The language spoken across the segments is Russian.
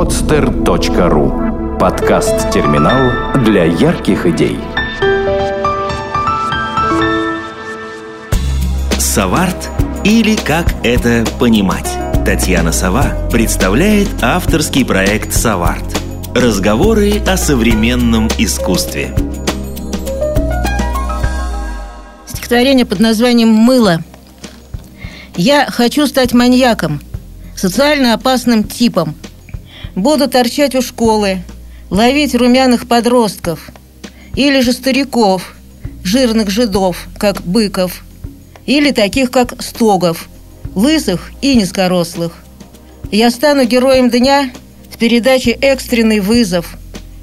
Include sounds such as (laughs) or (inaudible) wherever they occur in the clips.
podster.ru Подкаст-терминал для ярких идей. Саварт или как это понимать? Татьяна Сова представляет авторский проект «Саварт». Разговоры о современном искусстве. Стихотворение под названием «Мыло». Я хочу стать маньяком, социально опасным типом. Буду торчать у школы, ловить румяных подростков или же стариков, жирных жидов, как Быков, или таких, как Стогов, лысых и низкорослых. Я стану героем дня в передаче «Экстренный вызов».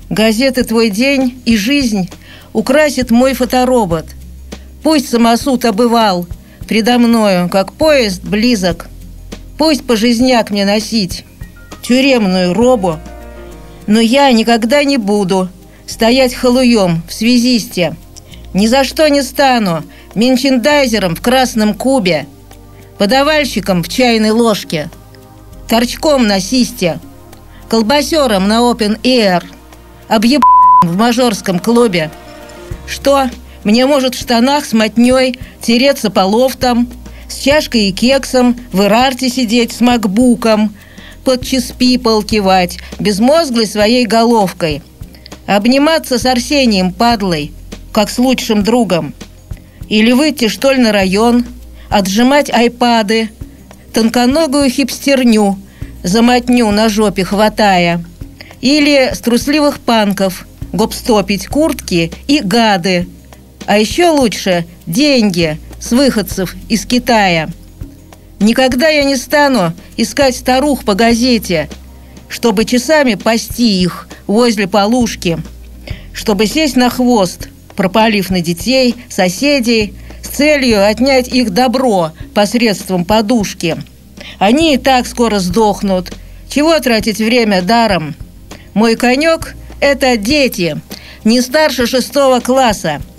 Газеты «Твой день» и «Жизнь» украсит мой фоторобот. Пусть самосуд обывал – предо мною, как поезд близок. Пусть пожизняк мне носить тюремную робу, но я никогда не буду стоять халуем в связисте. Ни за что не стану менчендайзером в красном кубе, подавальщиком в чайной ложке, торчком на систе, колбасером на Open Air, объеб в мажорском клубе. Что? Мне может в штанах с мотней тереться по лофтам, с чашкой и кексом в Ирарте сидеть с макбуком, под чиспипол кивать, безмозглой своей головкой, обниматься с Арсением падлой, как с лучшим другом, или выйти, что ли, на район, отжимать айпады, тонконогую хипстерню, замотню на жопе хватая, или с трусливых панков гопстопить куртки и гады, а еще лучше деньги с выходцев из Китая. Никогда я не стану искать старух по газете, чтобы часами пасти их возле полушки, чтобы сесть на хвост, пропалив на детей, соседей, с целью отнять их добро посредством подушки. Они и так скоро сдохнут. Чего тратить время даром? Мой конек – это дети, не старше шестого класса –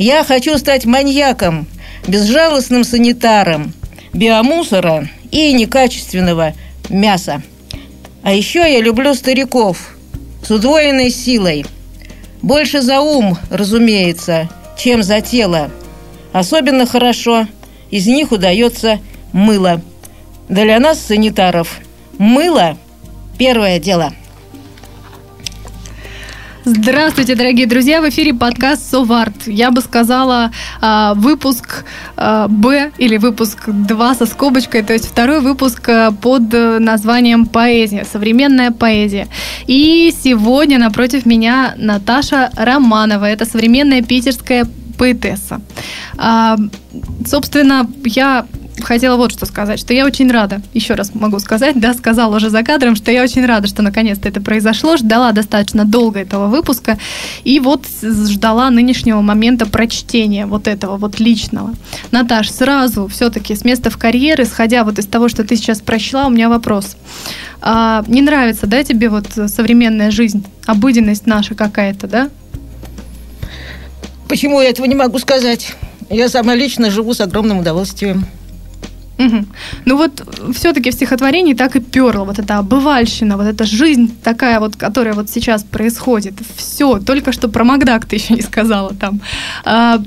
я хочу стать маньяком, безжалостным санитаром, биомусора и некачественного мяса. А еще я люблю стариков с удвоенной силой. Больше за ум, разумеется, чем за тело. Особенно хорошо из них удается мыло. Для нас, санитаров, мыло – первое дело – Здравствуйте, дорогие друзья! В эфире подкаст «Соварт». Я бы сказала а, выпуск а, «Б» или выпуск 2 со скобочкой, то есть второй выпуск а, под названием «Поэзия», современная поэзия. И сегодня напротив меня Наташа Романова. Это современная питерская поэтесса. Собственно, я хотела вот что сказать, что я очень рада, еще раз могу сказать, да, сказала уже за кадром, что я очень рада, что наконец-то это произошло, ждала достаточно долго этого выпуска, и вот ждала нынешнего момента прочтения вот этого вот личного. Наташ, сразу все-таки с места в карьер, исходя вот из того, что ты сейчас прочла, у меня вопрос. А, не нравится, да, тебе вот современная жизнь, обыденность наша какая-то, да? Почему я этого не могу сказать? Я сама лично живу с огромным удовольствием. Угу. Ну вот все-таки в стихотворении так и перло вот эта обывальщина, вот эта жизнь такая вот, которая вот сейчас происходит. Все, только что про Макдак ты еще не сказала там. А,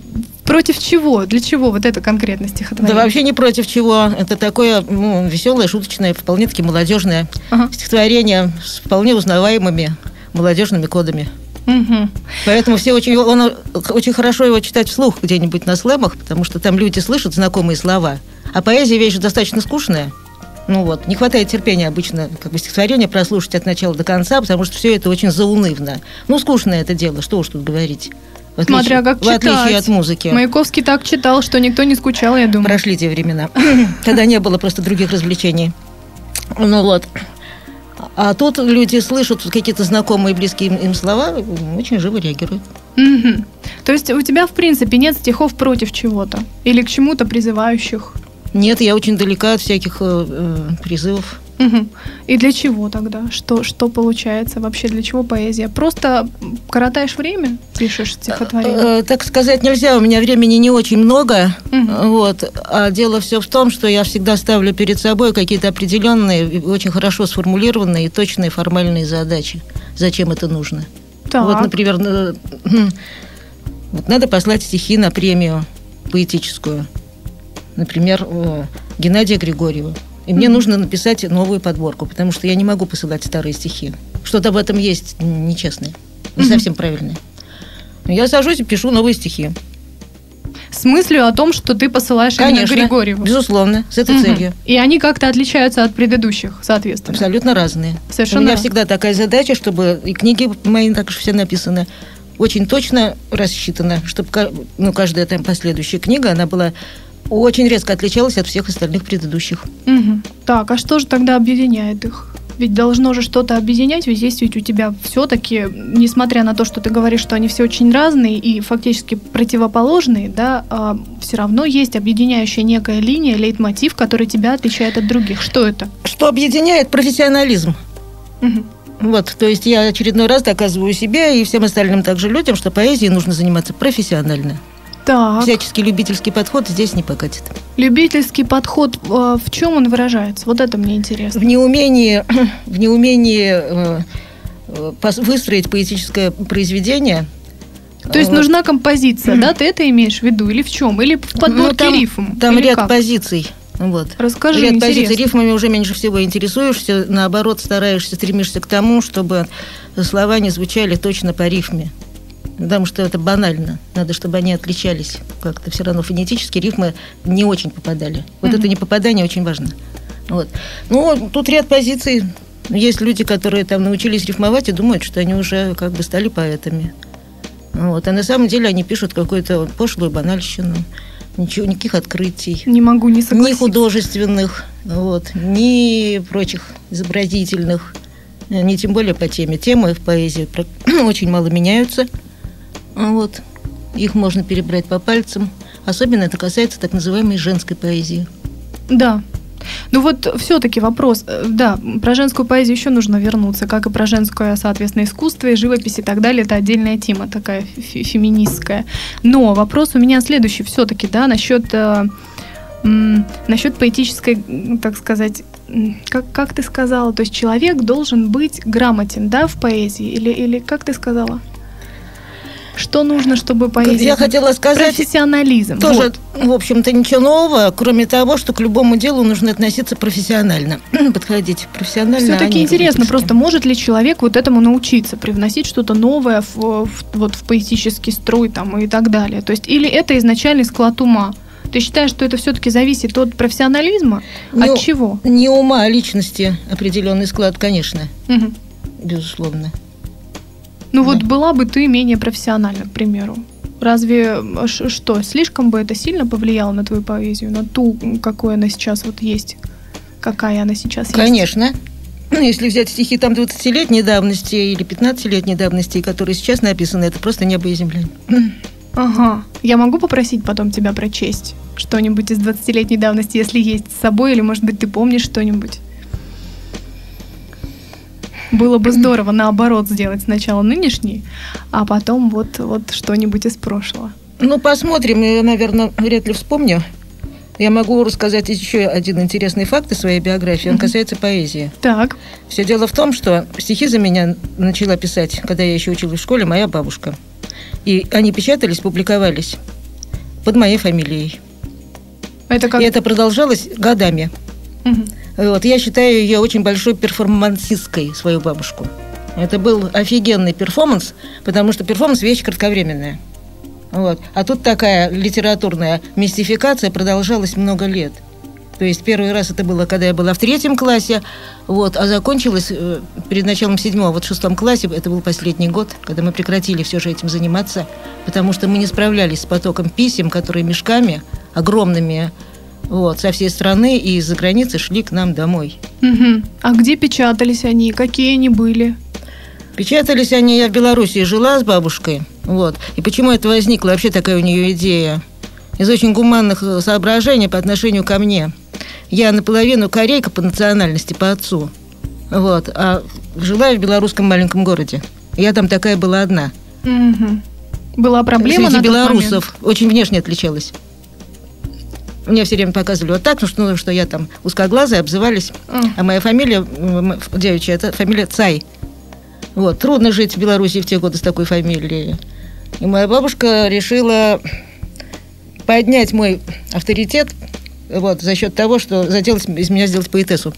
против чего? Для чего вот это конкретно стихотворение? Да вообще не против чего. Это такое ну, веселое, шуточное, вполне-таки молодежное ага. стихотворение с вполне узнаваемыми молодежными кодами. Угу. Поэтому все очень, он, очень хорошо его читать вслух где-нибудь на слэмах, потому что там люди слышат знакомые слова. А поэзия вещь достаточно скучная. Ну вот, не хватает терпения обычно как бы стихотворение прослушать от начала до конца, потому что все это очень заунывно. Ну, скучное это дело, что уж тут говорить. В отличие, Смотря как в читать. отличие от музыки. Маяковский так читал, что никто не скучал, я думаю. Прошли те времена. Тогда не было просто других развлечений. Ну вот. А тут люди слышат какие-то знакомые, близкие им, слова, очень живо реагируют. Угу. То есть у тебя, в принципе, нет стихов против чего-то? Или к чему-то призывающих? Нет, я очень далека от всяких э, э призывов. Мгм. И для чего тогда? Что, что получается вообще? Для чего поэзия? Просто коротаешь время, пишешь стихотворение? Э, Так сказать нельзя, у меня времени не очень много. Мгм. Вот. А дело все в том, что я всегда ставлю перед собой какие-то определенные, очень хорошо сформулированные и точные формальные задачи. Зачем это нужно? Так. Вот, например, э, хм, вот надо послать стихи на премию поэтическую. Например, э, Геннадия Григорьева. И мне нужно написать новую подборку, потому что я не могу посылать старые стихи. Что-то в этом есть нечестное, не совсем правильное. Я сажусь и пишу новые стихи. С мыслью о том, что ты посылаешь именно Конечно, Григорьеву. безусловно, с этой Мгм. целью. И они как-то отличаются от предыдущих, соответственно. Абсолютно разные. Совершенно У меня всегда такая задача, чтобы и книги мои так же все написаны, очень точно рассчитано, чтобы ну, каждая там последующая книга, она была очень резко отличалась от всех остальных предыдущих. Мгм. Так, а что же тогда объединяет их? Ведь должно же что-то объединять, ведь есть ведь у тебя все-таки, несмотря на то, что ты говоришь, что они все очень разные и фактически противоположные, да, все равно есть объединяющая некая линия, лейтмотив, который тебя отличает от других. Что это? Что объединяет профессионализм. Мгм. Вот, то есть я очередной раз доказываю себе и всем остальным также людям, что поэзией нужно заниматься профессионально. Так, Всяческий любительский подход здесь не покатит. любительский подход, э, в чем он выражается? Вот это мне интересно. В неумении, (clears throat) в неумении э, э, выстроить поэтическое произведение. То есть Вот. нужна композиция, да? Ты это имеешь в виду? Или в чем? Или в подборке Ну, там, рифм? Там ряд как? позиций. Вот. Расскажи, ряд интересно. позиций. Рифмами уже меньше всего интересуешься, наоборот, стараешься, стремишься к тому, чтобы слова не звучали точно по рифме. Потому что это банально. Надо, чтобы они отличались как-то. Все равно фонетически рифмы не очень попадали. Вот Мгм. это непопадание очень важно. Вот. Ну, тут ряд позиций. Есть люди, которые там научились рифмовать и думают, что они уже как бы стали поэтами. Вот. А на самом деле они пишут какую-то пошлую банальщину. Ничего, никаких открытий Не могу не ни согласиться. художественных, вот, ни прочих изобразительных, э, ни тем более по теме. Темы в поэзии (clears throat) очень мало меняются. Вот. Их можно перебрать по пальцам. Особенно это касается так называемой женской поэзии. Да. Ну вот все-таки вопрос, э, да, про женскую поэзию еще нужно вернуться, как и про женское, соответственно, искусство и живопись и так далее, это отдельная тема такая фе- феминистская. Но вопрос у меня следующий все-таки, да, насчет, э, насчет поэтической, так сказать, как, как ты сказала, то есть человек должен быть грамотен, да, в поэзии, или, или как ты сказала? Что нужно, чтобы поэзия... Я хотела сказать Профессионализм. тоже, вот. в общем-то, ничего нового, кроме того, что к любому делу нужно относиться профессионально. (clears throat) Подходить профессионально. а Все-таки не интересно, просто может ли человек вот этому научиться, привносить что-то новое в, в- вот в поэтический строй там и так далее. То есть или это изначальный склад ума? Ты считаешь, что это все-таки зависит от профессионализма? Ну, от чего? Не ума, а личности определенный склад, конечно, Мгм. безусловно. Ну вот была бы ты менее профессиональна, к примеру. Разве что, слишком бы это сильно повлияло на твою поэзию, на ту, какой она сейчас вот есть? Какая она сейчас есть? Конечно. Ну, Если взять стихи там 20-летней давности или 15-летней давности, которые сейчас написаны, это просто небо и земля. Ага. Я могу попросить потом тебя прочесть что-нибудь из 20-летней давности, если есть с собой, или, может быть, ты помнишь что-нибудь? Было бы здорово, наоборот, сделать сначала нынешний, а потом вот, вот что-нибудь из прошлого. Ну, посмотрим. Я, наверное, вряд ли вспомню. Я могу рассказать еще один интересный факт из своей биографии. Он касается поэзии. Так. Все дело в том, что стихи за меня начала писать, когда я еще училась в школе, моя бабушка. И они печатались, публиковались под моей фамилией. Это как... И это продолжалось годами. Мгм. Вот, я считаю ее очень большой перформансисткой, свою бабушку. Это был офигенный перформанс, потому что перформанс – вещь кратковременная. Вот. А тут такая литературная мистификация продолжалась много лет. То есть первый раз это было, когда я была в третьем классе, вот, а закончилось э, перед началом седьмого, вот в шестом классе, это был последний год, когда мы прекратили все же этим заниматься, потому что мы не справлялись с потоком писем, которые мешками огромными вот, со всей страны и из-за границы шли к нам домой. Мгм. А где печатались они? Какие они были? Печатались они, я в Белоруссии жила с бабушкой. Вот. И почему это возникла вообще такая у нее идея? Из очень гуманных э, соображений по отношению ко мне. Я наполовину корейка по национальности, по отцу. Вот. А жила я в белорусском маленьком городе. Я там такая была одна. Мгм. Была проблема Среди на белорусов очень внешне отличалась. Мне все время показывали вот так, ну что, ну, что я там узкоглазая, обзывались. А моя фамилия, девичья, это фамилия Цай. Вот, трудно жить в Беларуси в те годы с такой фамилией. И моя бабушка решила поднять мой авторитет вот, за счет того, что заделать, из меня сделать поэтессу.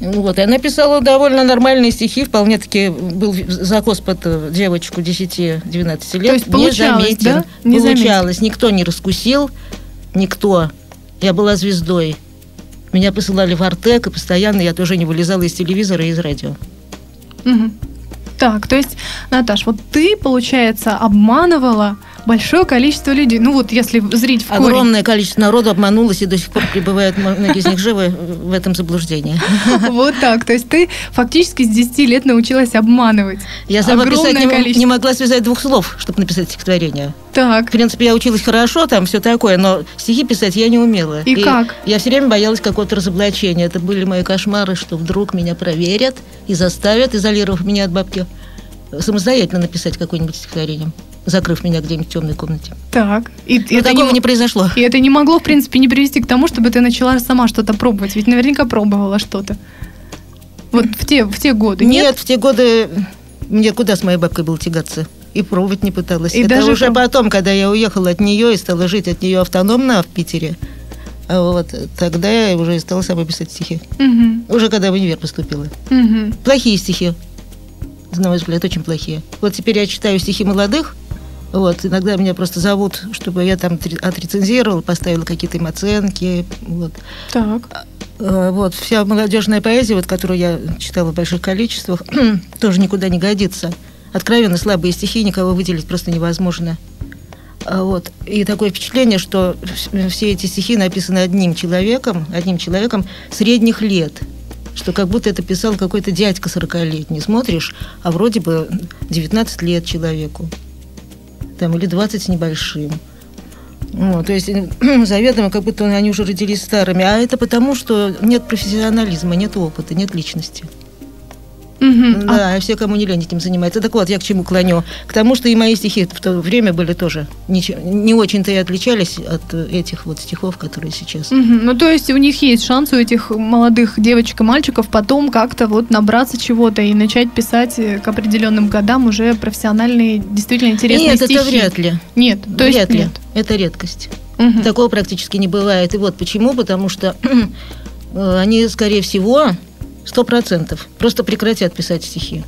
Ну Вот, и она писала довольно нормальные стихи, вполне таки был закос под э, девочку 10-12 лет. есть получалось, Незаметен. да? Не Получалось. Никто не раскусил, никто. Я была звездой. Меня посылали в Артек, и постоянно я тоже не вылезала из телевизора и из радио. Мгм. Так, то есть, Наташ, вот ты, получается, обманывала большое количество людей. Ну вот, если зрить в корень. Огромное количество народу обманулось и до сих пор пребывают, многие из них живы в этом заблуждении. (laughs) Вот так. То есть ты фактически с 10 лет научилась обманывать. Я сама писать Огромное не, м- количество. не могла связать двух слов, чтобы написать стихотворение. В Так. принципе, я училась хорошо, там все такое, но стихи писать я не умела. И как? Я все время боялась какого-то разоблачения. Это были мои кошмары, что вдруг меня проверят и заставят, изолировав меня от бабки, самостоятельно написать какое-нибудь стихотворение, закрыв меня где-нибудь в темной комнате. Так. И, Но это такого не, не произошло. и это не могло, в принципе, не привести к тому, чтобы ты начала сама что-то пробовать. Ведь наверняка пробовала что-то. Вот в те, в те годы. Нет, Нет? в те годы мне куда с моей бабкой было тягаться? И пробовать не пыталась. И Это даже уже проб- потом, когда я уехала от нее и стала жить от нее автономно в Питере, а вот тогда я уже стала сама писать стихи. Мгм. Уже когда в универ поступила. Мгм. Плохие стихи, на мой взгляд, очень плохие. Вот теперь я читаю стихи молодых, вот, иногда меня просто зовут, чтобы я там отрецензировала, поставила какие-то им оценки, вот. Так. Э, Вот, вся молодежная поэзия, вот, которую я читала в больших количествах, (clears throat) тоже никуда не годится. Откровенно слабые стихи никого выделить просто невозможно. А Вот. И такое впечатление, что вс- все эти стихи написаны одним человеком, одним человеком средних лет. Что как будто это писал какой-то дядька 40-летний. Смотришь, а вроде бы 19 лет человеку. Там, или 20 с небольшим. Вот, то есть (clears throat) заведомо, как будто они уже родились старыми. А это потому, что нет профессионализма, нет опыта, нет личности. А Да, и все, кому не лень, этим занимается. Так вот, я к чему клоню? К тому, что и мои стихи в то время были тоже ниче- не очень-то и отличались от этих вот стихов, которые сейчас. Мгм. Ну, то есть у них есть шанс у этих молодых девочек и мальчиков потом как-то вот набраться чего-то и начать писать э, к определенным годам уже профессиональные, действительно интересные Нет, стихи. это вряд ли. Нет, то есть вряд ли. нет. Это редкость. Мгм. Такого практически не бывает. И вот почему? Потому что (clears throat) э, они, скорее всего, сто процентов просто прекратят писать стихи.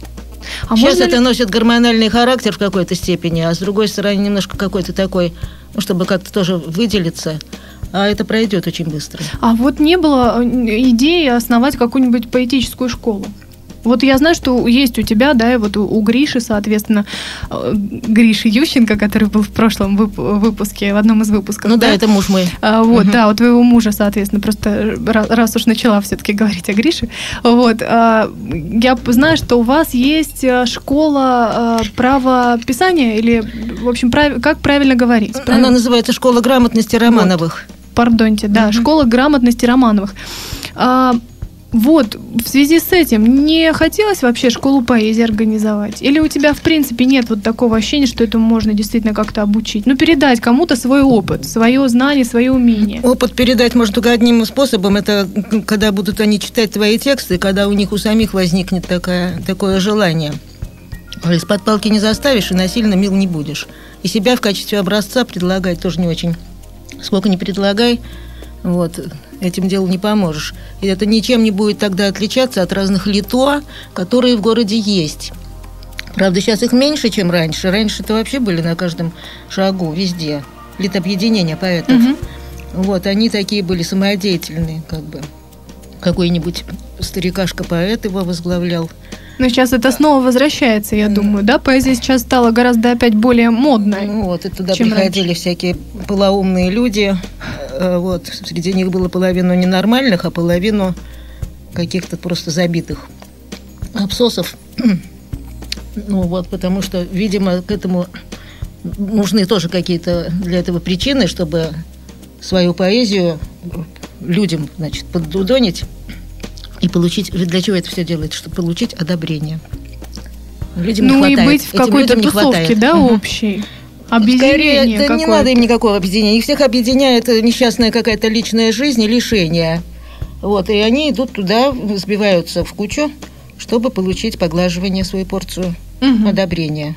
А Сейчас это ли- носит гормональный характер в какой-то степени, а с другой стороны немножко какой-то такой, ну, чтобы как-то тоже выделиться. А это пройдет очень быстро. А вот не было э, идеи основать какую-нибудь поэтическую школу? Вот я знаю, что есть у тебя, да, и вот у, у Гриши, соответственно, э, Гриши Ющенко, который был в прошлом вып- выпуске, в одном из выпусков. Ну да, это муж мой. А, вот, Мгм. да, у твоего мужа, соответственно, просто ра- раз уж начала все-таки говорить о Грише, вот, а, я знаю, что у вас есть а, школа а, правописания или, в общем, прав- как правильно говорить? Она правильно? называется «Школа грамотности Романовых». Пардоньте, да, Мгм. школа грамотности Романовых. А, вот, в связи с этим, не хотелось вообще школу поэзии организовать? Или у тебя, в принципе, нет вот такого ощущения, что этому можно действительно как-то обучить? Ну, передать кому-то свой опыт, свое знание, свое умение. Опыт передать можно только одним способом. Это когда будут они читать твои тексты, когда у них у самих возникнет такая, такое желание. Из-под палки не заставишь и насильно мил не будешь. И себя в качестве образца предлагать тоже не очень. Сколько не предлагай, вот, этим делу не поможешь. И это ничем не будет тогда отличаться от разных лито, которые в городе есть. Правда, сейчас их меньше, чем раньше. Раньше это вообще были на каждом шагу, везде. Литобъединения поэтов. Мгм. Вот, они такие были самодеятельные, как бы. Какой-нибудь старикашка-поэт его возглавлял. Но сейчас это снова возвращается, я думаю, да? Поэзия сейчас стала гораздо опять более модной. Ну вот, и туда Чем приходили всякие полоумные люди. Э, Вот, среди них было половину ненормальных, а половину каких-то просто забитых абсосов. (clears throat) Ну вот, потому что, видимо, к этому нужны тоже какие-то для этого причины, чтобы свою поэзию людям, значит, поддудонить и получить... Для чего это все делается? Чтобы получить одобрение. Людям ну не и быть в какой-то тусовке, да, Мгм. общей. Скорее, Объединение это не надо им никакого объединения. Их всех объединяет несчастная какая-то личная жизнь и лишение. Вот, и они идут туда, сбиваются в кучу, чтобы получить поглаживание, свою порцию Мгм. одобрения.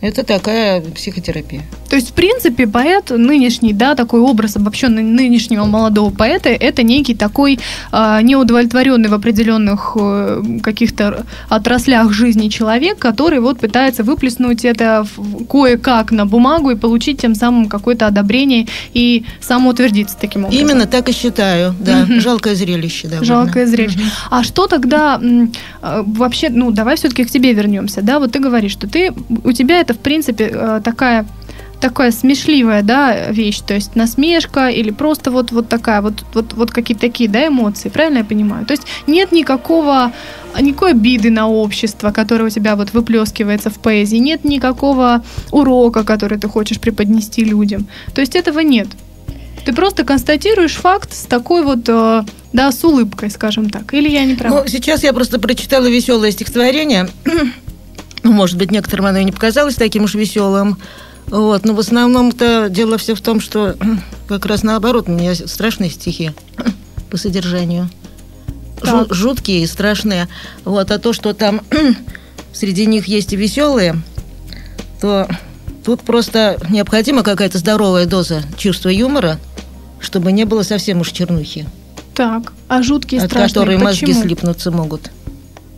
Это такая психотерапия. То есть, в принципе, поэт нынешний, да, такой образ обобщенный нынешнего молодого поэта, это некий такой а, неудовлетворенный в определенных э, каких-то отраслях жизни человек, который вот пытается выплеснуть это кое-как на бумагу и получить тем самым какое-то одобрение и самоутвердиться таким образом. Именно так и считаю, да. Мгм. Жалкое зрелище, да. Жалкое зрелище. А что тогда э, вообще, ну, давай все-таки к тебе вернемся, да, вот ты говоришь, что ты, у тебя это, в принципе, э, такая такая смешливая, да, вещь, то есть насмешка или просто вот, вот такая, вот, вот, вот какие-то такие, да, эмоции, правильно я понимаю? То есть нет никакого, никакой обиды на общество, которое у тебя вот выплескивается в поэзии, нет никакого урока, который ты хочешь преподнести людям. То есть этого нет. Ты просто констатируешь факт с такой вот, э, да, с улыбкой, скажем так. Или я не права? Ну, сейчас я просто прочитала веселое стихотворение. Ну, может быть, некоторым оно и не показалось таким уж веселым. Вот, но в основном-то дело все в том, что (clears throat) как раз наоборот, у меня страшные стихи (clears throat) по содержанию. Так. жуткие и страшные. Вот, а то, что там (clears throat) среди них есть и веселые, то тут просто необходима какая-то здоровая доза чувства юмора, чтобы не было совсем уж чернухи, Так, а жуткие, от страшные, которой мозги слипнуться могут.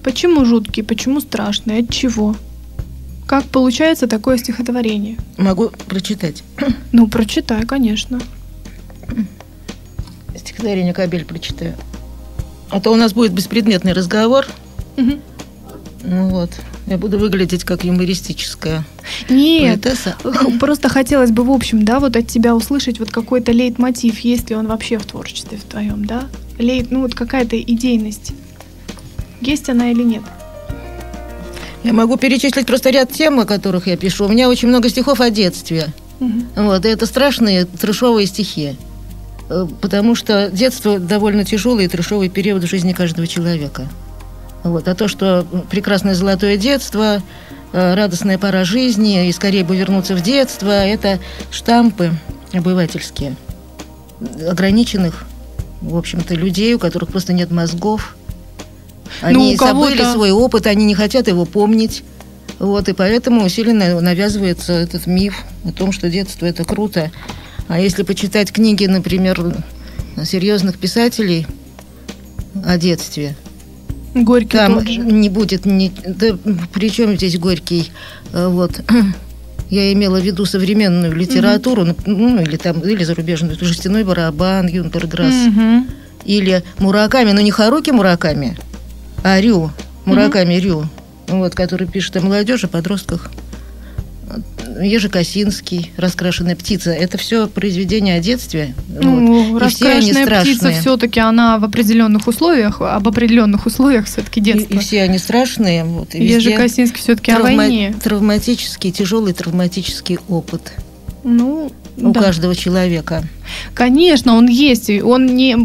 Почему жуткие, почему страшные, от чего? Как получается такое стихотворение? Могу прочитать. (clears throat) Ну, прочитай, конечно. Стихотворение Кабель прочитаю. А то у нас будет беспредметный разговор. Мгм. Ну вот. Я буду выглядеть как юмористическая Нет, поэтесса. просто хотелось бы, в общем, да, вот от тебя услышать вот какой-то лейтмотив, есть ли он вообще в творчестве в твоем, да? Лейт, ну вот какая-то идейность. Есть она или нет? Я могу перечислить просто ряд тем, о которых я пишу. У меня очень много стихов о детстве. Мгм. Вот, и это страшные трешовые стихи. Э, Потому что детство довольно тяжелый и трешовый период в жизни каждого человека. Вот. А то, что прекрасное золотое детство, э, радостная пора жизни, и скорее бы вернуться в детство, это штампы обывательские, ограниченных, в общем-то, людей, у которых просто нет мозгов. Они Ну, забыли свой опыт, они не хотят его помнить. Вот, и поэтому усиленно навязывается этот миф о том, что детство это круто. А если почитать книги, например, серьезных писателей о детстве, Горький там тот же. не будет ни... Да, при чем здесь Горький? Э, Вот. (clears throat) Я имела в виду современную литературу, ну, ну, или там, или зарубежную, жестяной барабан, Юнтерграсс, Мгм. или Мураками, но не Харуки Мураками, а Рю, Мураками Рю, вот, который пишет о молодежи, подростках. Ежи Косинский, «Раскрашенная птица». Это все произведения о детстве. Ну, вот. И раскрашенная птица все-таки она в определенных условиях, об определенных условиях все-таки И, детство. и все они страшные. Вот, и Ежи везде Косинский все-таки о травма- войне. Травматический, тяжелый травматический опыт Ну, у да. каждого человека. Конечно, он есть, он не...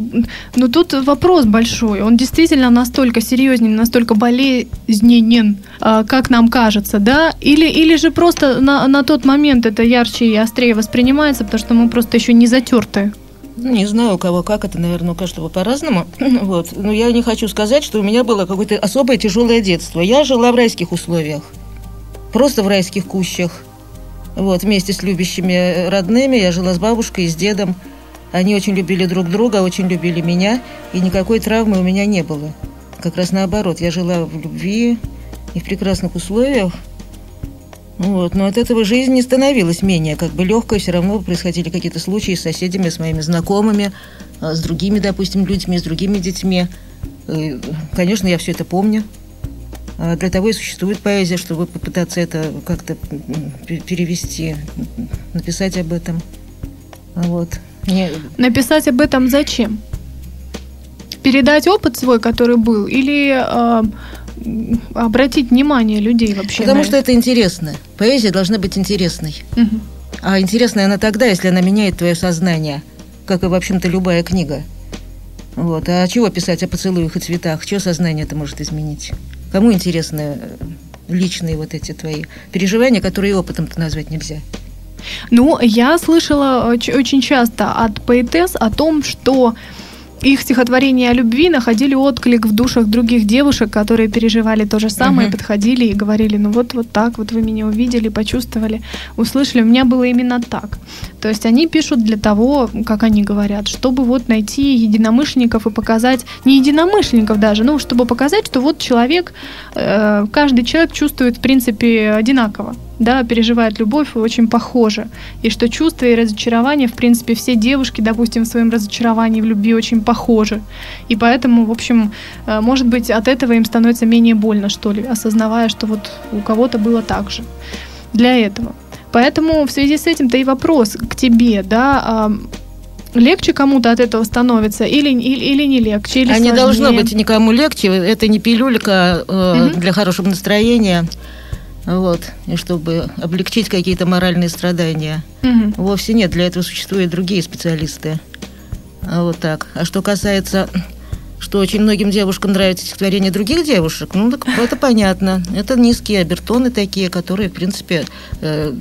Но тут вопрос большой. Он действительно настолько серьезнен, настолько болезненен, а, как нам кажется, да? Или, или же просто на, на тот момент это ярче и острее воспринимается, потому что мы просто еще не затерты. Ну, не знаю, у кого как, это, наверное, у каждого по-разному. (clears throat) Вот. Но я не хочу сказать, что у меня было какое-то особое тяжелое детство. Я жила в райских условиях. Просто в райских кущах. Вот, вместе с любящими родными. Я жила с бабушкой и с дедом. Они очень любили друг друга, очень любили меня. И никакой травмы у меня не было. Как раз наоборот. Я жила в любви и в прекрасных условиях. Вот, но от этого жизнь не становилась менее как бы легкой, все равно происходили какие-то случаи с соседями, с моими знакомыми, а, с другими, допустим, людьми, с другими детьми. И, Конечно, я все это помню. А Для того и существует поэзия, чтобы попытаться это как-то перевести, написать об этом. Вот. Не- Написать об этом зачем? Передать опыт свой, который был, или м, обратить внимание людей вообще? Потому что это интересно. Поэзия должна быть интересной. Мгм. А интересная она тогда, если она меняет твое сознание, как и, в общем-то, любая книга. Вот. А чего писать о поцелуях и цветах? Чего сознание это может изменить? Кому интересны э, личные вот эти твои переживания, которые опытом-то назвать нельзя? Ну, я слышала очень часто от поэтесс о том, что их стихотворения о любви находили отклик в душах других девушек, которые переживали то же самое, uh-huh. подходили и говорили, ну вот, вот так, вот вы меня увидели, почувствовали, услышали. У меня было именно так. То есть они пишут для того, как они говорят, чтобы вот найти единомышленников и показать, не единомышленников даже, ну, чтобы показать, что вот человек, э, каждый человек чувствует, в принципе, одинаково да, переживает любовь очень похоже. И что чувства и разочарование, в принципе, все девушки, допустим, в своем разочаровании в любви очень похожи. И поэтому, в общем, э, может быть, от этого им становится менее больно, что ли, осознавая, что вот у кого-то было так же. Для этого. Поэтому в связи с этим-то и вопрос к тебе, да, легче кому-то от этого становится или, или, или не легче? Или а сложнее? не должно быть никому легче. Это не пилюлька э, угу. для хорошего настроения вот, и чтобы облегчить какие-то моральные страдания. Угу. Вовсе нет, для этого существуют другие специалисты. А вот так. А что касается, что очень многим девушкам нравится стихотворение других девушек, ну, так это понятно. Это низкие обертоны такие, которые, в принципе, э,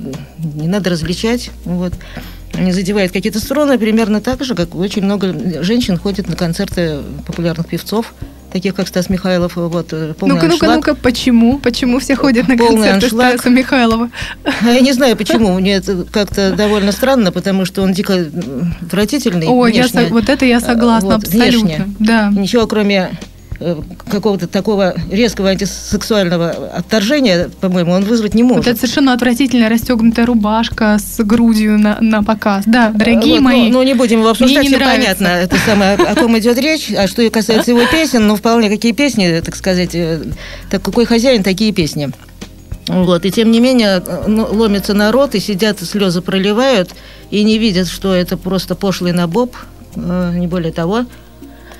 не надо различать. Вот. Они задевают какие-то струны примерно так же, как очень много женщин ходят на концерты популярных певцов таких как Стас Михайлов, вот э, полный Ну-ка, ну-ка, ну-ка, почему? Почему все ходят на полный концерты аншлаг. Стаса Михайлова? А я не знаю, почему. Мне это как-то довольно странно, потому что он дико отвратительный. О, я, вот это я согласна, вот, абсолютно. Внешне. Да. Ничего, кроме Э, какого-то такого резкого антисексуального отторжения, по-моему, он вызвать не может. Вот это совершенно отвратительная расстегнутая рубашка с грудью на, на показ. Да, дорогие вот, мои. Ну, ну, не будем его обсуждать, все нравится. понятно, это самое, о ком идет речь. А что касается его песен, ну, вполне какие песни, так сказать, э, так какой хозяин, такие песни. Вот, и тем не менее ну, ломится народ, и сидят, слезы проливают, и не видят, что это просто пошлый набоб, э, не более того.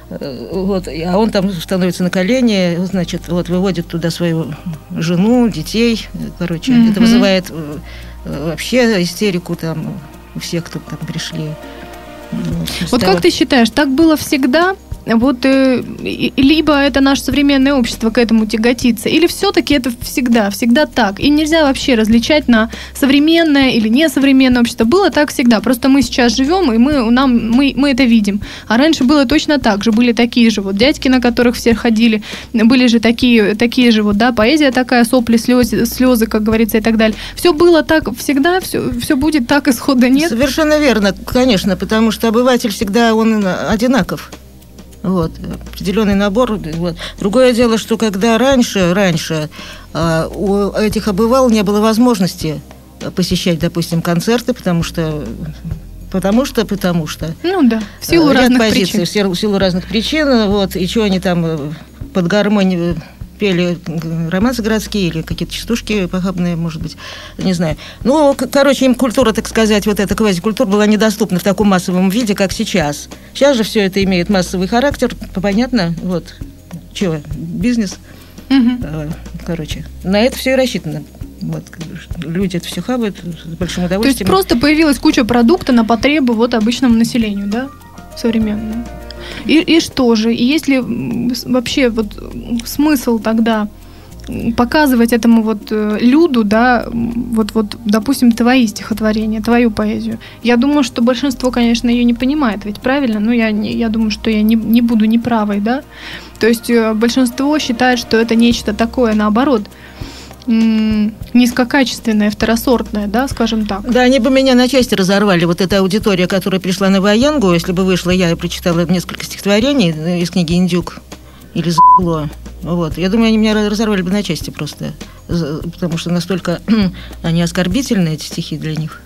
Э, вот, а он там становится на колени, значит, вот выводит туда свою жену, детей, короче, mm-hmm. это вызывает э, вообще истерику там у всех, кто там пришли. Вот как ты считаешь, так было всегда? Вот э, либо это наше современное общество к этому тяготится, или все-таки это всегда, всегда так. И нельзя вообще различать на современное или несовременное общество. Было так всегда. Просто мы сейчас живем, и мы, нам, мы, мы это видим. А раньше было точно так же. Были такие же вот дядьки, на которых все ходили, были же такие, такие же вот, да, поэзия такая, сопли, слезы, слезы, как говорится, и так далее. Все было так всегда, все, все будет так, исхода нет. Совершенно верно, конечно, потому что обыватель всегда он одинаков. Вот, определенный набор. Вот. Другое дело, что когда раньше, раньше э, у этих обывал не было возможности посещать, допустим, концерты, потому что потому что, потому что. Ну да, в силу ряд разных позиций, причин. В силу разных причин, вот, и что они там э, под гармонию пели романсы городские или какие-то частушки похабные, может быть, не знаю. Ну, короче, им культура, так сказать, вот эта квазикультура была недоступна в таком массовом виде, как сейчас. Сейчас же все это имеет массовый характер, понятно? Вот, чего, бизнес. Угу. Короче, на это все и рассчитано. Вот, люди это все хавают с большим удовольствием. То есть просто появилась куча продукта на потребу вот обычному населению, да, современному? И, и что же? И есть ли вообще вот смысл тогда показывать этому вот э, люду, да, вот, вот, допустим, твои стихотворения, твою поэзию. Я думаю, что большинство, конечно, ее не понимает, ведь правильно? Ну, я, не, я думаю, что я не, не буду неправой, да? То есть э, большинство считает, что это нечто такое, наоборот, низкокачественное, второсортное, да, скажем так. Да, они бы меня на части разорвали. Вот эта аудитория, которая пришла на Ваянгу, если бы вышла я и прочитала несколько стихотворений из книги «Индюк» или «Забло», вот. Я думаю, они меня разорвали бы на части просто, потому что настолько (clears throat) они оскорбительны, эти стихи для них.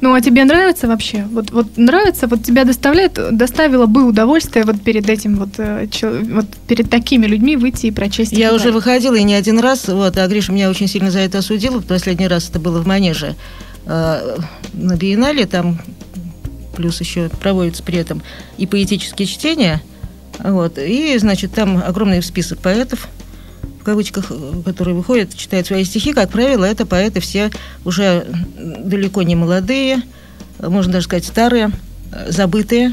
Ну, а тебе нравится вообще? Вот, вот нравится, вот тебя доставляет, доставило бы удовольствие вот перед этим вот, э, вот перед такими людьми выйти и прочесть. Я уже выходила и не один раз, вот, а Гриша меня очень сильно за это осудил. В последний раз это было в Манеже э, на Биеннале, там плюс еще проводятся при этом и поэтические чтения, вот, и, значит, там огромный список поэтов, в кавычках, э, которые выходят, читают свои стихи, как правило, это поэты все уже далеко не молодые, можно даже сказать старые, забытые.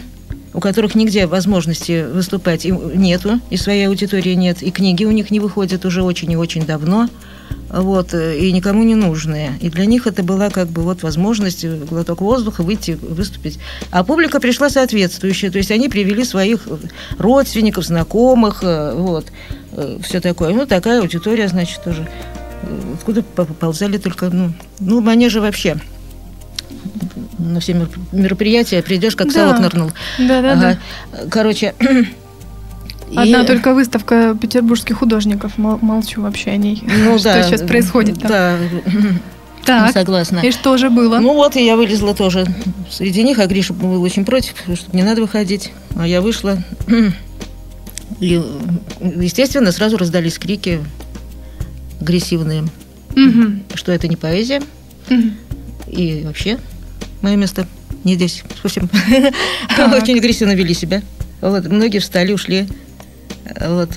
у которых нигде возможности выступать нету, и своей аудитории нет, и книги у них не выходят уже очень и очень давно вот, э, и никому не нужные. И для них это была как бы вот возможность, э, глоток воздуха, выйти, выступить. А публика пришла соответствующая, то есть они привели своих родственников, знакомых, э, вот, все такое. Ну, такая аудитория, значит, тоже. Откуда поползали только, ну, ну, манежи вообще на все мероприятия придешь, как да. совок нырнул. Да, да, ага. да. Короче, (clears throat) Одна и... только выставка петербургских художников. Молчу вообще о ней. Ну, (laughs) что да, сейчас происходит там. Да. Так, согласна. И что же было? Ну вот, и я вылезла тоже среди них, а Гриша был очень против, что не надо выходить. А я вышла. (clears throat) И, естественно, сразу раздались крики агрессивные, угу. что это не поэзия. Угу. И вообще мое место не здесь. В общем, (laughs) очень агрессивно вели себя. Вот, многие встали, ушли. Вот.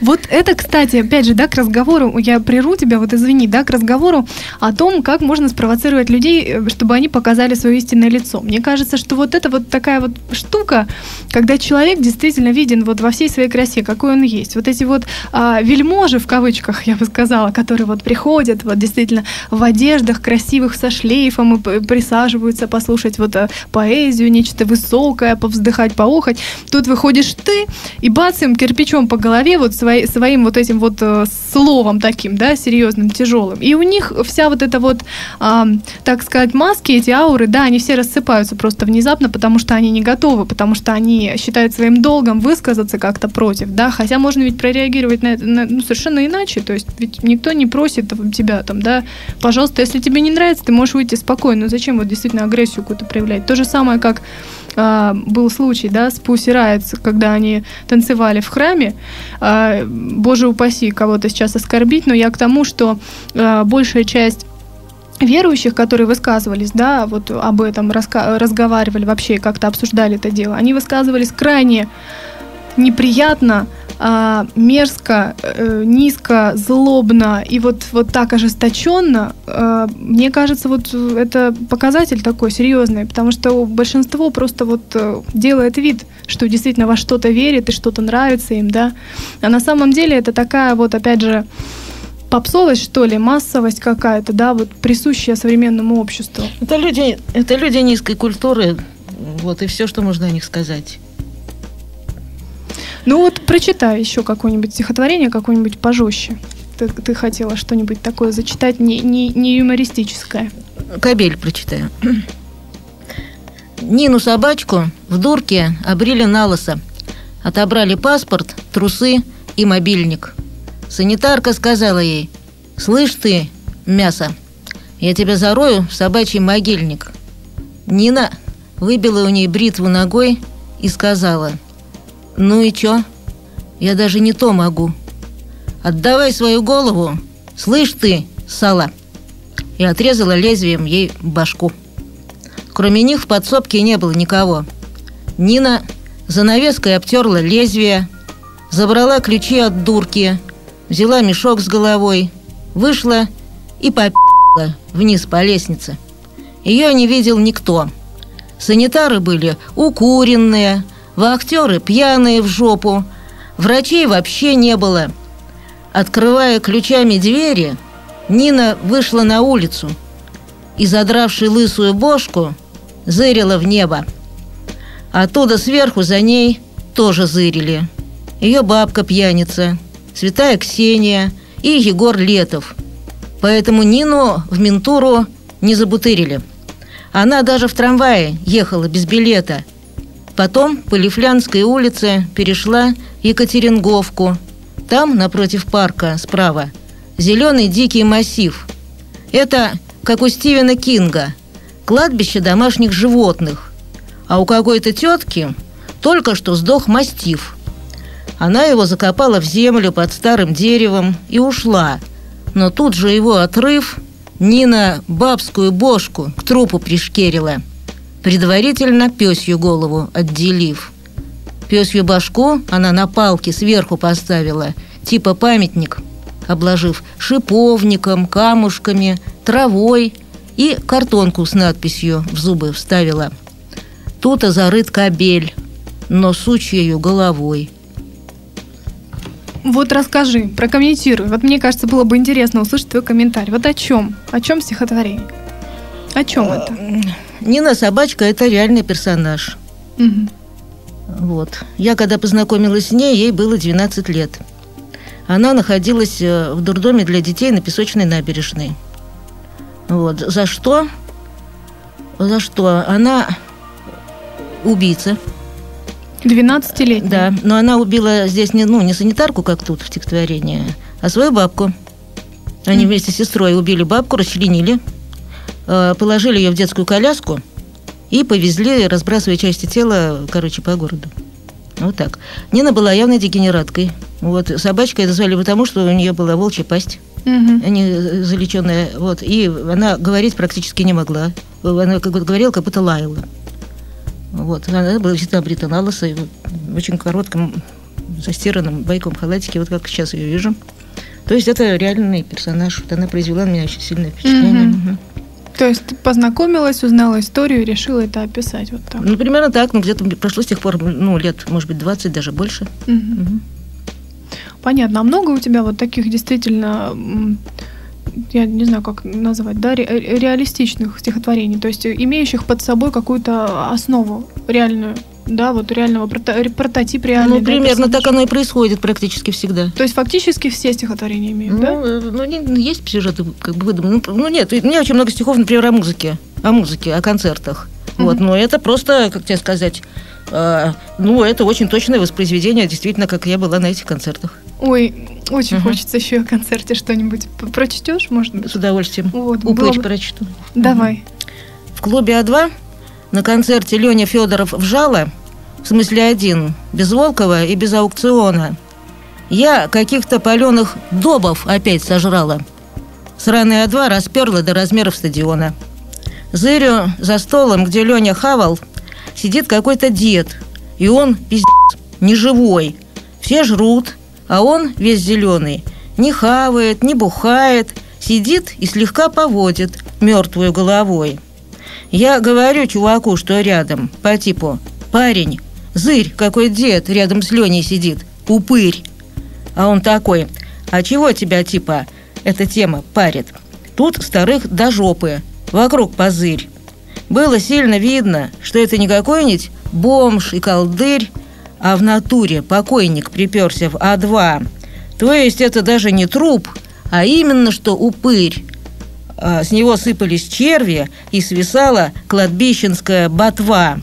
Вот это, кстати, опять же, да, к разговору, я прерву тебя, вот извини, да, к разговору о том, как можно спровоцировать людей, э, чтобы они показали свое истинное лицо. Мне кажется, что вот это вот такая вот штука, когда человек действительно виден вот во всей своей красе, какой он есть. Вот эти вот а, вельможи, в кавычках, я бы сказала, которые вот приходят вот действительно в одеждах красивых со шлейфом и присаживаются послушать вот а, поэзию, нечто высокое, повздыхать, поохать. Тут выходишь ты и бац им кирпичом по голове вот свои, своим вот этим вот э, словом таким, да, серьезным, тяжелым. И у них вся вот эта вот, э, так сказать, маски, эти ауры, да, они все рассыпаются просто внезапно, потому что они не готовы, потому что они считают своим долгом высказаться как-то против, да, хотя можно ведь прореагировать на это на, ну, совершенно иначе, то есть ведь никто не просит тебя там, да, пожалуйста, если тебе не нравится, ты можешь выйти спокойно, но зачем вот действительно агрессию какую-то проявлять? То же самое, как а, был случай, да, с Pussy Riot, когда они танцевали в храме. А, боже упаси кого-то сейчас оскорбить, но я к тому, что а, большая часть верующих, которые высказывались, да, вот об этом разговаривали вообще, как-то обсуждали это дело, они высказывались крайне неприятно а, мерзко, э, низко, злобно и вот, вот так ожесточенно, э, мне кажется, вот это показатель такой серьезный, потому что большинство просто вот э, делает вид, что действительно во что-то верит и что-то нравится им, да, а на самом деле это такая вот, опять же, попсовость, что ли, массовость какая-то, да, вот присущая современному обществу. Это люди, это люди низкой культуры, вот и все, что можно о них сказать. Ну вот прочитай еще какое-нибудь стихотворение, какое-нибудь пожестче. Ты, ты хотела что-нибудь такое зачитать, не, не, не юмористическое. Кабель прочитаю. Нину собачку в дурке обрили на лысо. Отобрали паспорт, трусы и мобильник. Санитарка сказала ей, «Слышь ты, мясо, я тебя зарою в собачий могильник». Нина выбила у ней бритву ногой и сказала – «Ну и чё? Я даже не то могу. Отдавай свою голову, слышь ты, сала!» И отрезала лезвием ей башку. Кроме них в подсобке не было никого. Нина занавеской обтерла лезвие, забрала ключи от дурки, взяла мешок с головой, вышла и попила вниз по лестнице. Ее не видел никто. Санитары были укуренные – Вахтеры пьяные в жопу. Врачей вообще не было. Открывая ключами двери, Нина вышла на улицу и, задравши лысую бошку, зырила в небо. Оттуда сверху за ней тоже зырили. Ее бабка пьяница, святая Ксения и Егор Летов. Поэтому Нину в ментуру не забутырили. Она даже в трамвае ехала без билета – Потом по Лифлянской улице перешла Екатеринговку. Там, напротив парка, справа, зеленый дикий массив. Это, как у Стивена Кинга, кладбище домашних животных. А у какой-то тетки только что сдох мастиф. Она его закопала в землю под старым деревом и ушла. Но тут же его отрыв Нина бабскую бошку к трупу пришкерила – предварительно пёсью голову отделив. Пёсью башку она на палке сверху поставила, типа памятник, обложив шиповником, камушками, травой и картонку с надписью в зубы вставила. Тут зарыт кабель, но сучьею головой. Вот расскажи, прокомментируй. Вот мне кажется, было бы интересно услышать твой комментарий. Вот о чем? О чем стихотворение? О чем это? Нина Собачка – это реальный персонаж. Мгм. Вот. Я когда познакомилась с ней, ей было 12 лет. Она находилась э, в дурдоме для детей на Песочной набережной. Вот. За что? За что? Она убийца, 12-летний. да. Но она убила здесь не, ну, не санитарку, как тут в стихотворении, а свою бабку. Они Мгм. вместе с сестрой убили бабку, расчленили, положили ее в детскую коляску и повезли, разбрасывая части тела, короче, по городу. Вот так. Нина была явной дегенераткой. Вот собачка это звали потому, что у нее была волчья пасть, а не залеченная. Вот и она говорить практически не могла. Она как бы говорила, как будто лаяла. Вот она была всегда брита на лысо, и вот в очень коротком застиранном байковом халатике, вот как сейчас ее вижу. То есть это реальный персонаж. Вот она произвела на меня очень сильное впечатление. Мгм. То есть ты познакомилась, узнала историю и решила это описать вот так. Ну, примерно так. Ну, где-то прошло с тех пор, ну, лет, может быть, 20, даже больше. Мгм. Мгм. Понятно. А много у тебя вот таких действительно, я не знаю, как назвать, да, ре- э, реалистичных стихотворений, то есть имеющих под собой какую-то основу реальную, да, вот реального прото- прототип реальный. Ну, примерно так оно и происходит практически всегда. То есть фактически все стихотворения имеют, Ну, да? э, ну, ну, есть сюжеты, как бы выдуманы. Ну, ну, нет, у меня очень много стихов, например, о музыке. О музыке, о концертах. Вот, Мгм. но это просто, как тебе сказать, э, ну, это очень точное воспроизведение, действительно, как я была на этих концертах. Ой, очень Мгм. хочется еще о концерте что-нибудь. Прочтешь, может быть? С удовольствием. Вот, было Упырь бы- прочту. Давай. В клубе А2 на концерте Леня Федоров вжала, в смысле один, без Волкова и без аукциона. Я каких-то паленых добов опять сожрала. Сраная А2 расперла до размеров стадиона. Зырю за столом, где Леня хавал, сидит какой-то дед. И он, пиздец, не живой. Все жрут, а он весь зеленый. Не хавает, не бухает, сидит и слегка поводит мертвую головой. Я говорю чуваку, что рядом, по типу «Парень, зырь, какой дед рядом с Леней сидит, упырь». А он такой «А чего тебя, типа, эта тема парит?» Тут старых до жопы, вокруг позырь. Было сильно видно, что это не какой-нибудь бомж и колдырь, а в натуре покойник приперся в А2. То есть это даже не труп, а именно что упырь. А, С него сыпались черви и свисала кладбищенская ботва.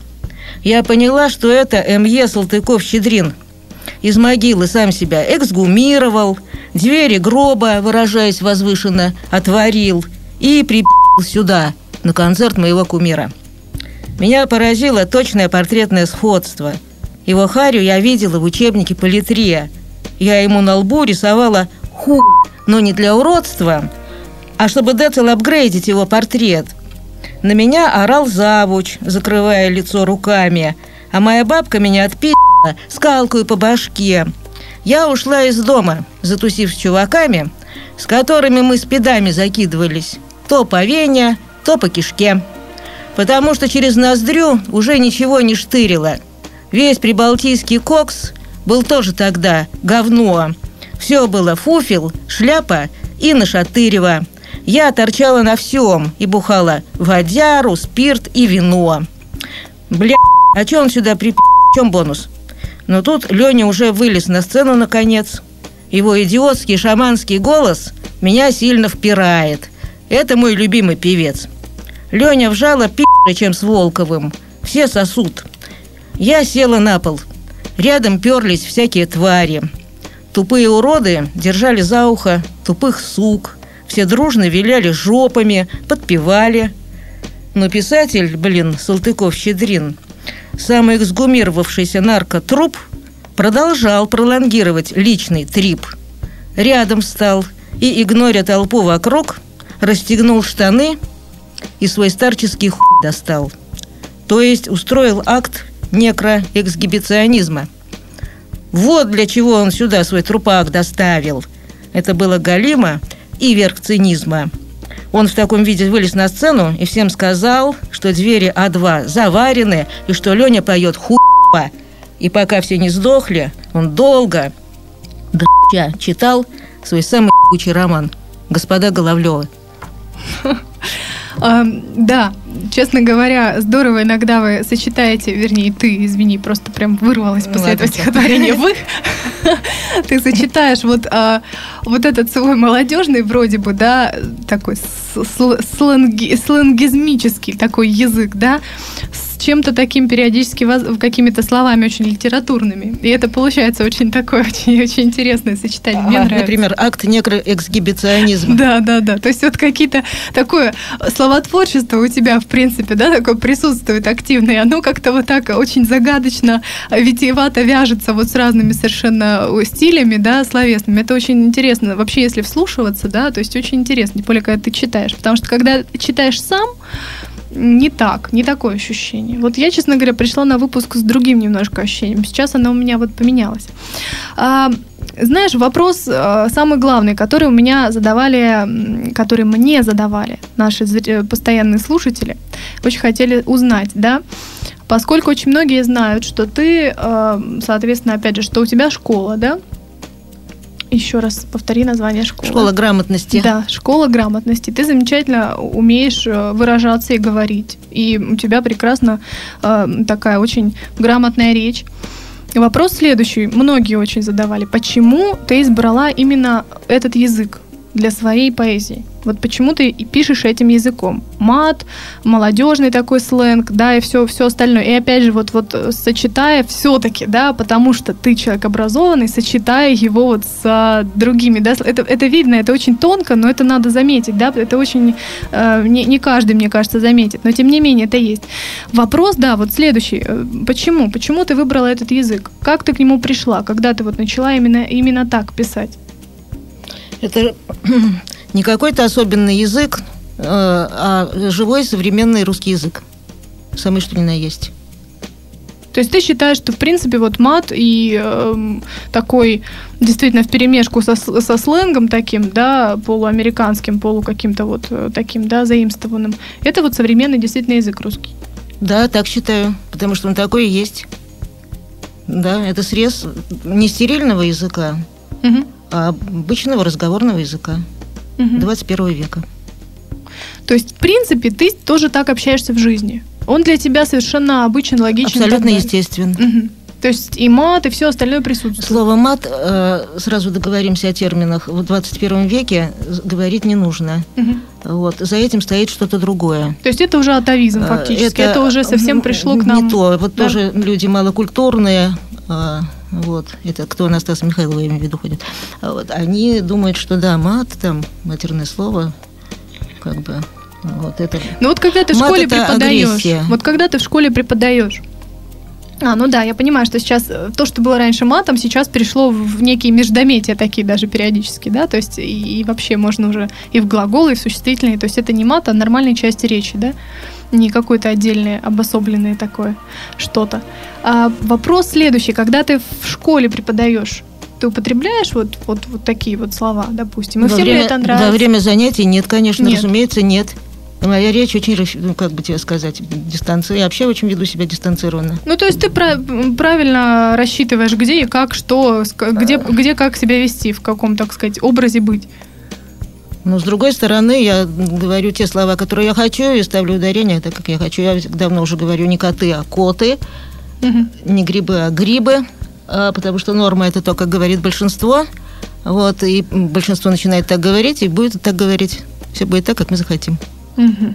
Я поняла, что это М.Е. Салтыков-Щедрин. Из могилы сам себя эксгумировал, двери гроба, выражаясь возвышенно, отворил и припил сюда, на концерт моего кумира. Меня поразило точное портретное сходство. Его харю я видела в учебнике по литре. Я ему на лбу рисовала хуй, но не для уродства, а чтобы децл апгрейдить его портрет. На меня орал завуч, закрывая лицо руками, а моя бабка меня отпи***la скалкою по башке. Я ушла из дома, затусив с чуваками, с которыми мы спидами закидывались. То по вене, то по кишке. Потому что через ноздрю уже ничего не штырило. Весь прибалтийский кокс был тоже тогда говно. Все было фуфел, шляпа и нашатырево. Я торчала на всем и бухала водяру, спирт и вино. Бля, а чё он сюда припи... В чем бонус? Но тут Леня уже вылез на сцену наконец. Его идиотский шаманский голос меня сильно впирает. Это мой любимый певец. Леня вжала пи***, чем с Волковым. Все сосут. Я села на пол. Рядом перлись всякие твари. Тупые уроды держали за ухо тупых сук. Все дружно виляли жопами, подпевали. Но писатель, блин, Салтыков-Щедрин, самый эксгумировавшийся наркотруп, продолжал пролонгировать личный трип. Рядом стал и, игноря толпу вокруг, расстегнул штаны и свой старческий хуй достал. То есть устроил акт некроэксгибиционизма. Вот для чего он сюда свой трупак доставил. Это было галимо и верх цинизма. Он в таком виде вылез на сцену и всем сказал, что двери А2 заварены и что Леня поет хуйва. И пока все не сдохли, он долго до читал свой самый роман «Господа Головлевы». (laughs) Да, честно говоря, здорово иногда вы сочетаете, вернее, ты, извини, просто прям вырвалась после этого стихотворения. (laughs) Вы, (laughs) ты сочетаешь вот, а, вот этот свой молодежный вроде бы, да, такой сленги, сленгизмический такой язык, да, с чем-то таким периодически какими-то словами очень литературными. И это получается очень такое, очень, очень интересное сочетание. Мне а, нравится. Например, акт некроэксгибиционизма. (laughs) Да, да, да. То есть вот какие-то такое словотворчество у тебя, в принципе, да, такое присутствует активное. Оно как-то вот так очень загадочно, витиевато вяжется вот с разными совершенно стилями, да, словесными. Это очень интересно. Вообще, если вслушиваться, да, то есть очень интересно, тем более, когда ты читаешь. Потому что когда читаешь сам, не так, не такое ощущение. Вот я, честно говоря, пришла на выпуск с другим немножко ощущением. Сейчас оно у меня вот поменялось. А, знаешь, вопрос а, самый главный, который у меня задавали, который мне задавали наши постоянные слушатели, очень хотели узнать, да, поскольку очень многие знают, что ты, а, соответственно, опять же, что у тебя школа, да, еще раз повтори название школы. Школа грамотности. Да, школа грамотности. Ты замечательно умеешь э, выражаться и говорить. И у тебя прекрасно э, такая очень грамотная речь. Вопрос следующий. Многие очень задавали. Почему ты избрала именно этот язык для своей поэзии? Вот почему ты пишешь этим языком? Мат, молодежный такой сленг, да, и все, все остальное. И опять же, вот, вот э, сочетая все-таки, да, потому что ты человек образованный, сочетая его вот с а, другими, да, это, это видно, это очень тонко, но это надо заметить, да, это очень, э, не, не каждый, мне кажется, заметит, но тем не менее это есть. Вопрос, да, вот следующий. Э, почему? Почему ты выбрала этот язык? Как ты к нему пришла? Когда ты вот начала именно, именно так писать? Это (clears throat) не какой-то особенный язык, э, а живой современный русский язык. Самый что ни на есть. То есть ты считаешь, что в принципе вот мат и э, такой действительно в перемешку со, со сленгом таким, да, полуамериканским, полу каким-то вот э, таким, да, заимствованным, это вот современный действительно язык русский. Да, так считаю, потому что он такой и есть. Да, это срез не стерильного языка, угу. Обычного разговорного языка угу. 21 века. То есть, в принципе, ты тоже так общаешься в жизни. Он для тебя совершенно обычен, логичен. Абсолютно естествен. Угу. То есть и мат, и все остальное присутствует. Слово мат, э, сразу договоримся о терминах, в 21 веке говорить не нужно. Угу. Вот, за этим стоит что-то другое. То есть это уже атовизм э, фактически, это, это уже совсем пришло к нам. Не то, вот да? тоже люди малокультурные, э, вот, это кто Анастас Михайлова, я имею в виду, ходит, вот, они думают, что да, мат, там, матерное слово, как бы, вот это... Ну вот когда ты в школе преподаешь, агрессия. вот когда ты в школе преподаешь, а, ну да, я понимаю, что сейчас э, то, что было раньше матом, сейчас перешло в некие междометия такие даже периодически, да, то есть и, и вообще можно уже и в глаголы, и в существительные, то есть это не мат, а нормальные части речи, да, не какое-то отдельное, обособленное такое что-то. А вопрос следующий, когда ты в школе преподаешь, ты употребляешь вот, вот, вот такие вот слова, допустим, и во всем время, это нравится? Во время занятий нет, конечно, нет. разумеется, нет. Моя речь очень, ну, как бы тебе сказать, дистанция. Я вообще очень веду себя дистанцированно. Ну, то есть ты правильно рассчитываешь, где и как, что, где, где как себя вести, в каком, так сказать, образе быть. Но, с другой стороны, я говорю те слова, которые я хочу, и ставлю ударение так, как я хочу. Я давно уже говорю не коты, а коты, угу. не грибы, а грибы, а, потому что норма – это то, как говорит большинство. Вот, и большинство начинает так говорить, и будет так говорить. Все будет так, как мы захотим. Угу.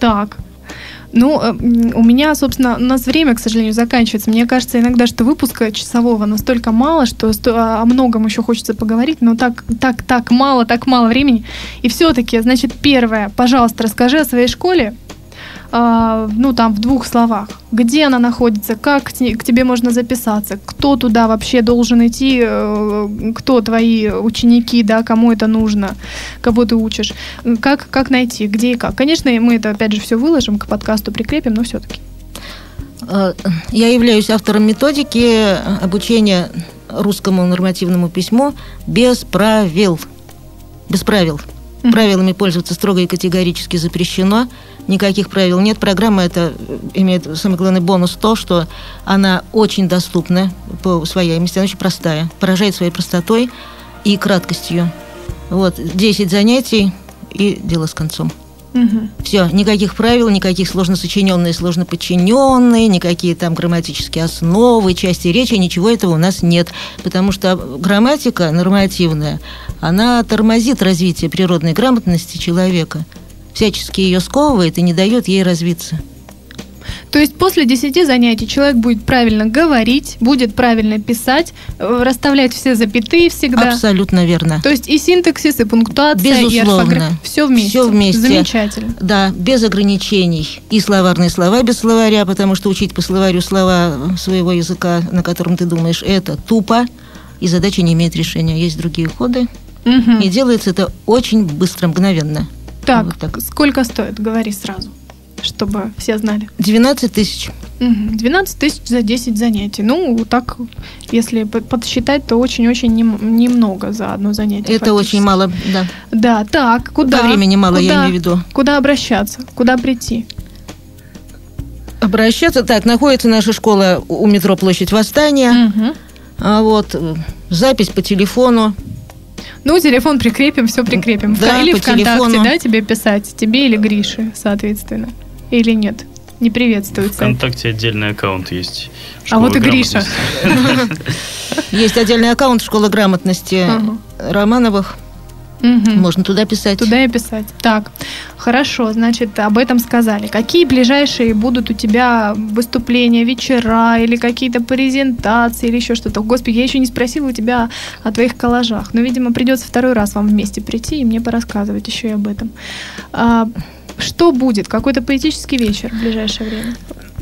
Так. Ну, э, у меня, собственно, у нас время, к сожалению, заканчивается. Мне кажется иногда, что выпуска часового настолько мало, что о многом еще хочется поговорить, но так, так, так мало, так мало времени. И все-таки, значит, первое, пожалуйста, расскажи о своей школе, а, ну, там, в двух словах. Где она находится, как к тебе можно записаться, кто туда вообще должен идти, э, кто твои ученики, да, кому это нужно, кого ты учишь, как, как найти, где и как. Конечно, мы это, опять же, все выложим, к подкасту прикрепим, но все-таки. А, я являюсь автором методики обучения русскому нормативному письму без правил. Без правил. Правилами пользоваться строго и категорически запрещено. Никаких правил нет. Программа это имеет самый главный бонус то, что она очень доступна по усвояемости, она очень простая, поражает своей простотой и краткостью. Вот, 10 занятий и дело с концом. Мгм. Все, никаких правил, никаких сложно сочиненные, сложно подчиненные, никакие там грамматические основы, части речи, ничего этого у нас нет. Потому что грамматика нормативная, она тормозит развитие природной грамотности человека. Всячески ее сковывает и не дает ей развиться. То есть после 10 занятий человек будет правильно говорить, будет правильно писать, э, расставлять все запятые всегда. Абсолютно верно. То есть и синтаксис, и пунктуация, и Безусловно. орфография. Все вместе. Всё вместе. Замечательно. Да, без ограничений. И словарные слова без словаря, потому что учить по словарю слова своего языка, на котором ты думаешь, это тупо, и задача не имеет решения. Есть другие ходы, Мгм. и делается это очень быстро, мгновенно. Так, Вот так. сколько стоит? Говори сразу, чтобы все знали. 12 тысяч. Мгм. 12 тысяч за 10 занятий. Ну, так, если по- подсчитать, то очень-очень нем- немного за одно занятие. Это очень фактически. мало, да. Да, так, куда? По времени мало, я Куда? имею в виду. Куда обращаться? Куда прийти? Обращаться так, находится наша школа у метро Площадь Восстания. А вот э, запись по телефону. Ну, телефон прикрепим, все прикрепим. Да, или ВКонтакте, телефону. да, тебе писать? Тебе или Грише, соответственно? Или нет? Не приветствуется. ВКонтакте отдельный аккаунт есть. А вот и Гриша. (laughs) (laughs) Есть отдельный аккаунт Школы грамотности. Романовых. Мгм. Можно туда писать. Туда и писать. Так, хорошо, значит, об этом сказали. Какие ближайшие будут у тебя выступления, вечера или какие-то презентации или еще что-то? Господи, я еще не спросила у тебя о твоих коллажах. Но, видимо, придется второй раз вам вместе прийти и мне порассказывать еще и об этом. А, что будет? Какой-то поэтический вечер в ближайшее время?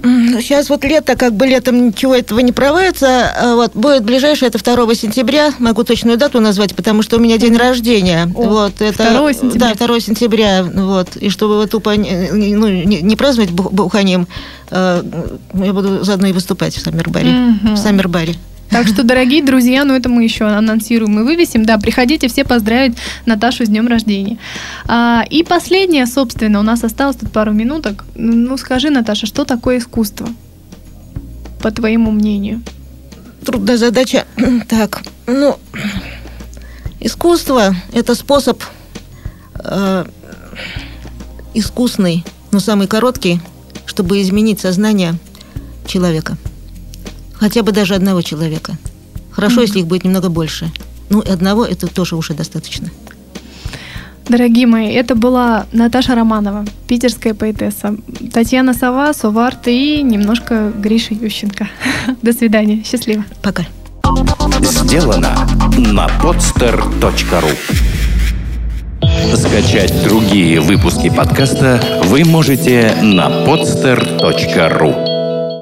Сейчас вот лето, как бы летом ничего этого не проводится. А Вот, будет ближайшее, это 2 сентября. Могу точную дату назвать, потому что у меня день рождения. О, вот, это, 2 сентября. Да, 2 сентября. Вот, и чтобы вот тупо не, ну, не, не праздновать бух- буханием, э, я буду заодно и выступать в Саммербаре. Мгм. В Саммербаре. Так что, дорогие друзья, ну это мы еще анонсируем и вывесим. Да, приходите все поздравить Наташу с днем рождения. А, и последнее, собственно, у нас осталось тут пару минуток. Ну скажи, Наташа, что такое искусство? По твоему мнению. Трудная задача. (clears throat) Так, ну, искусство – это способ э, искусный, но самый короткий, чтобы изменить сознание человека. Хотя бы даже одного человека. Хорошо, Мгм. если их будет немного больше. Ну, и одного это тоже уже достаточно. Дорогие мои, это была Наташа Романова, питерская поэтесса, Татьяна Сова, Соварт и немножко Гриша Ющенко. (laughs) До свидания. Счастливо. Пока. Сделано на podster.ru Скачать другие выпуски подкаста вы можете на podster.ru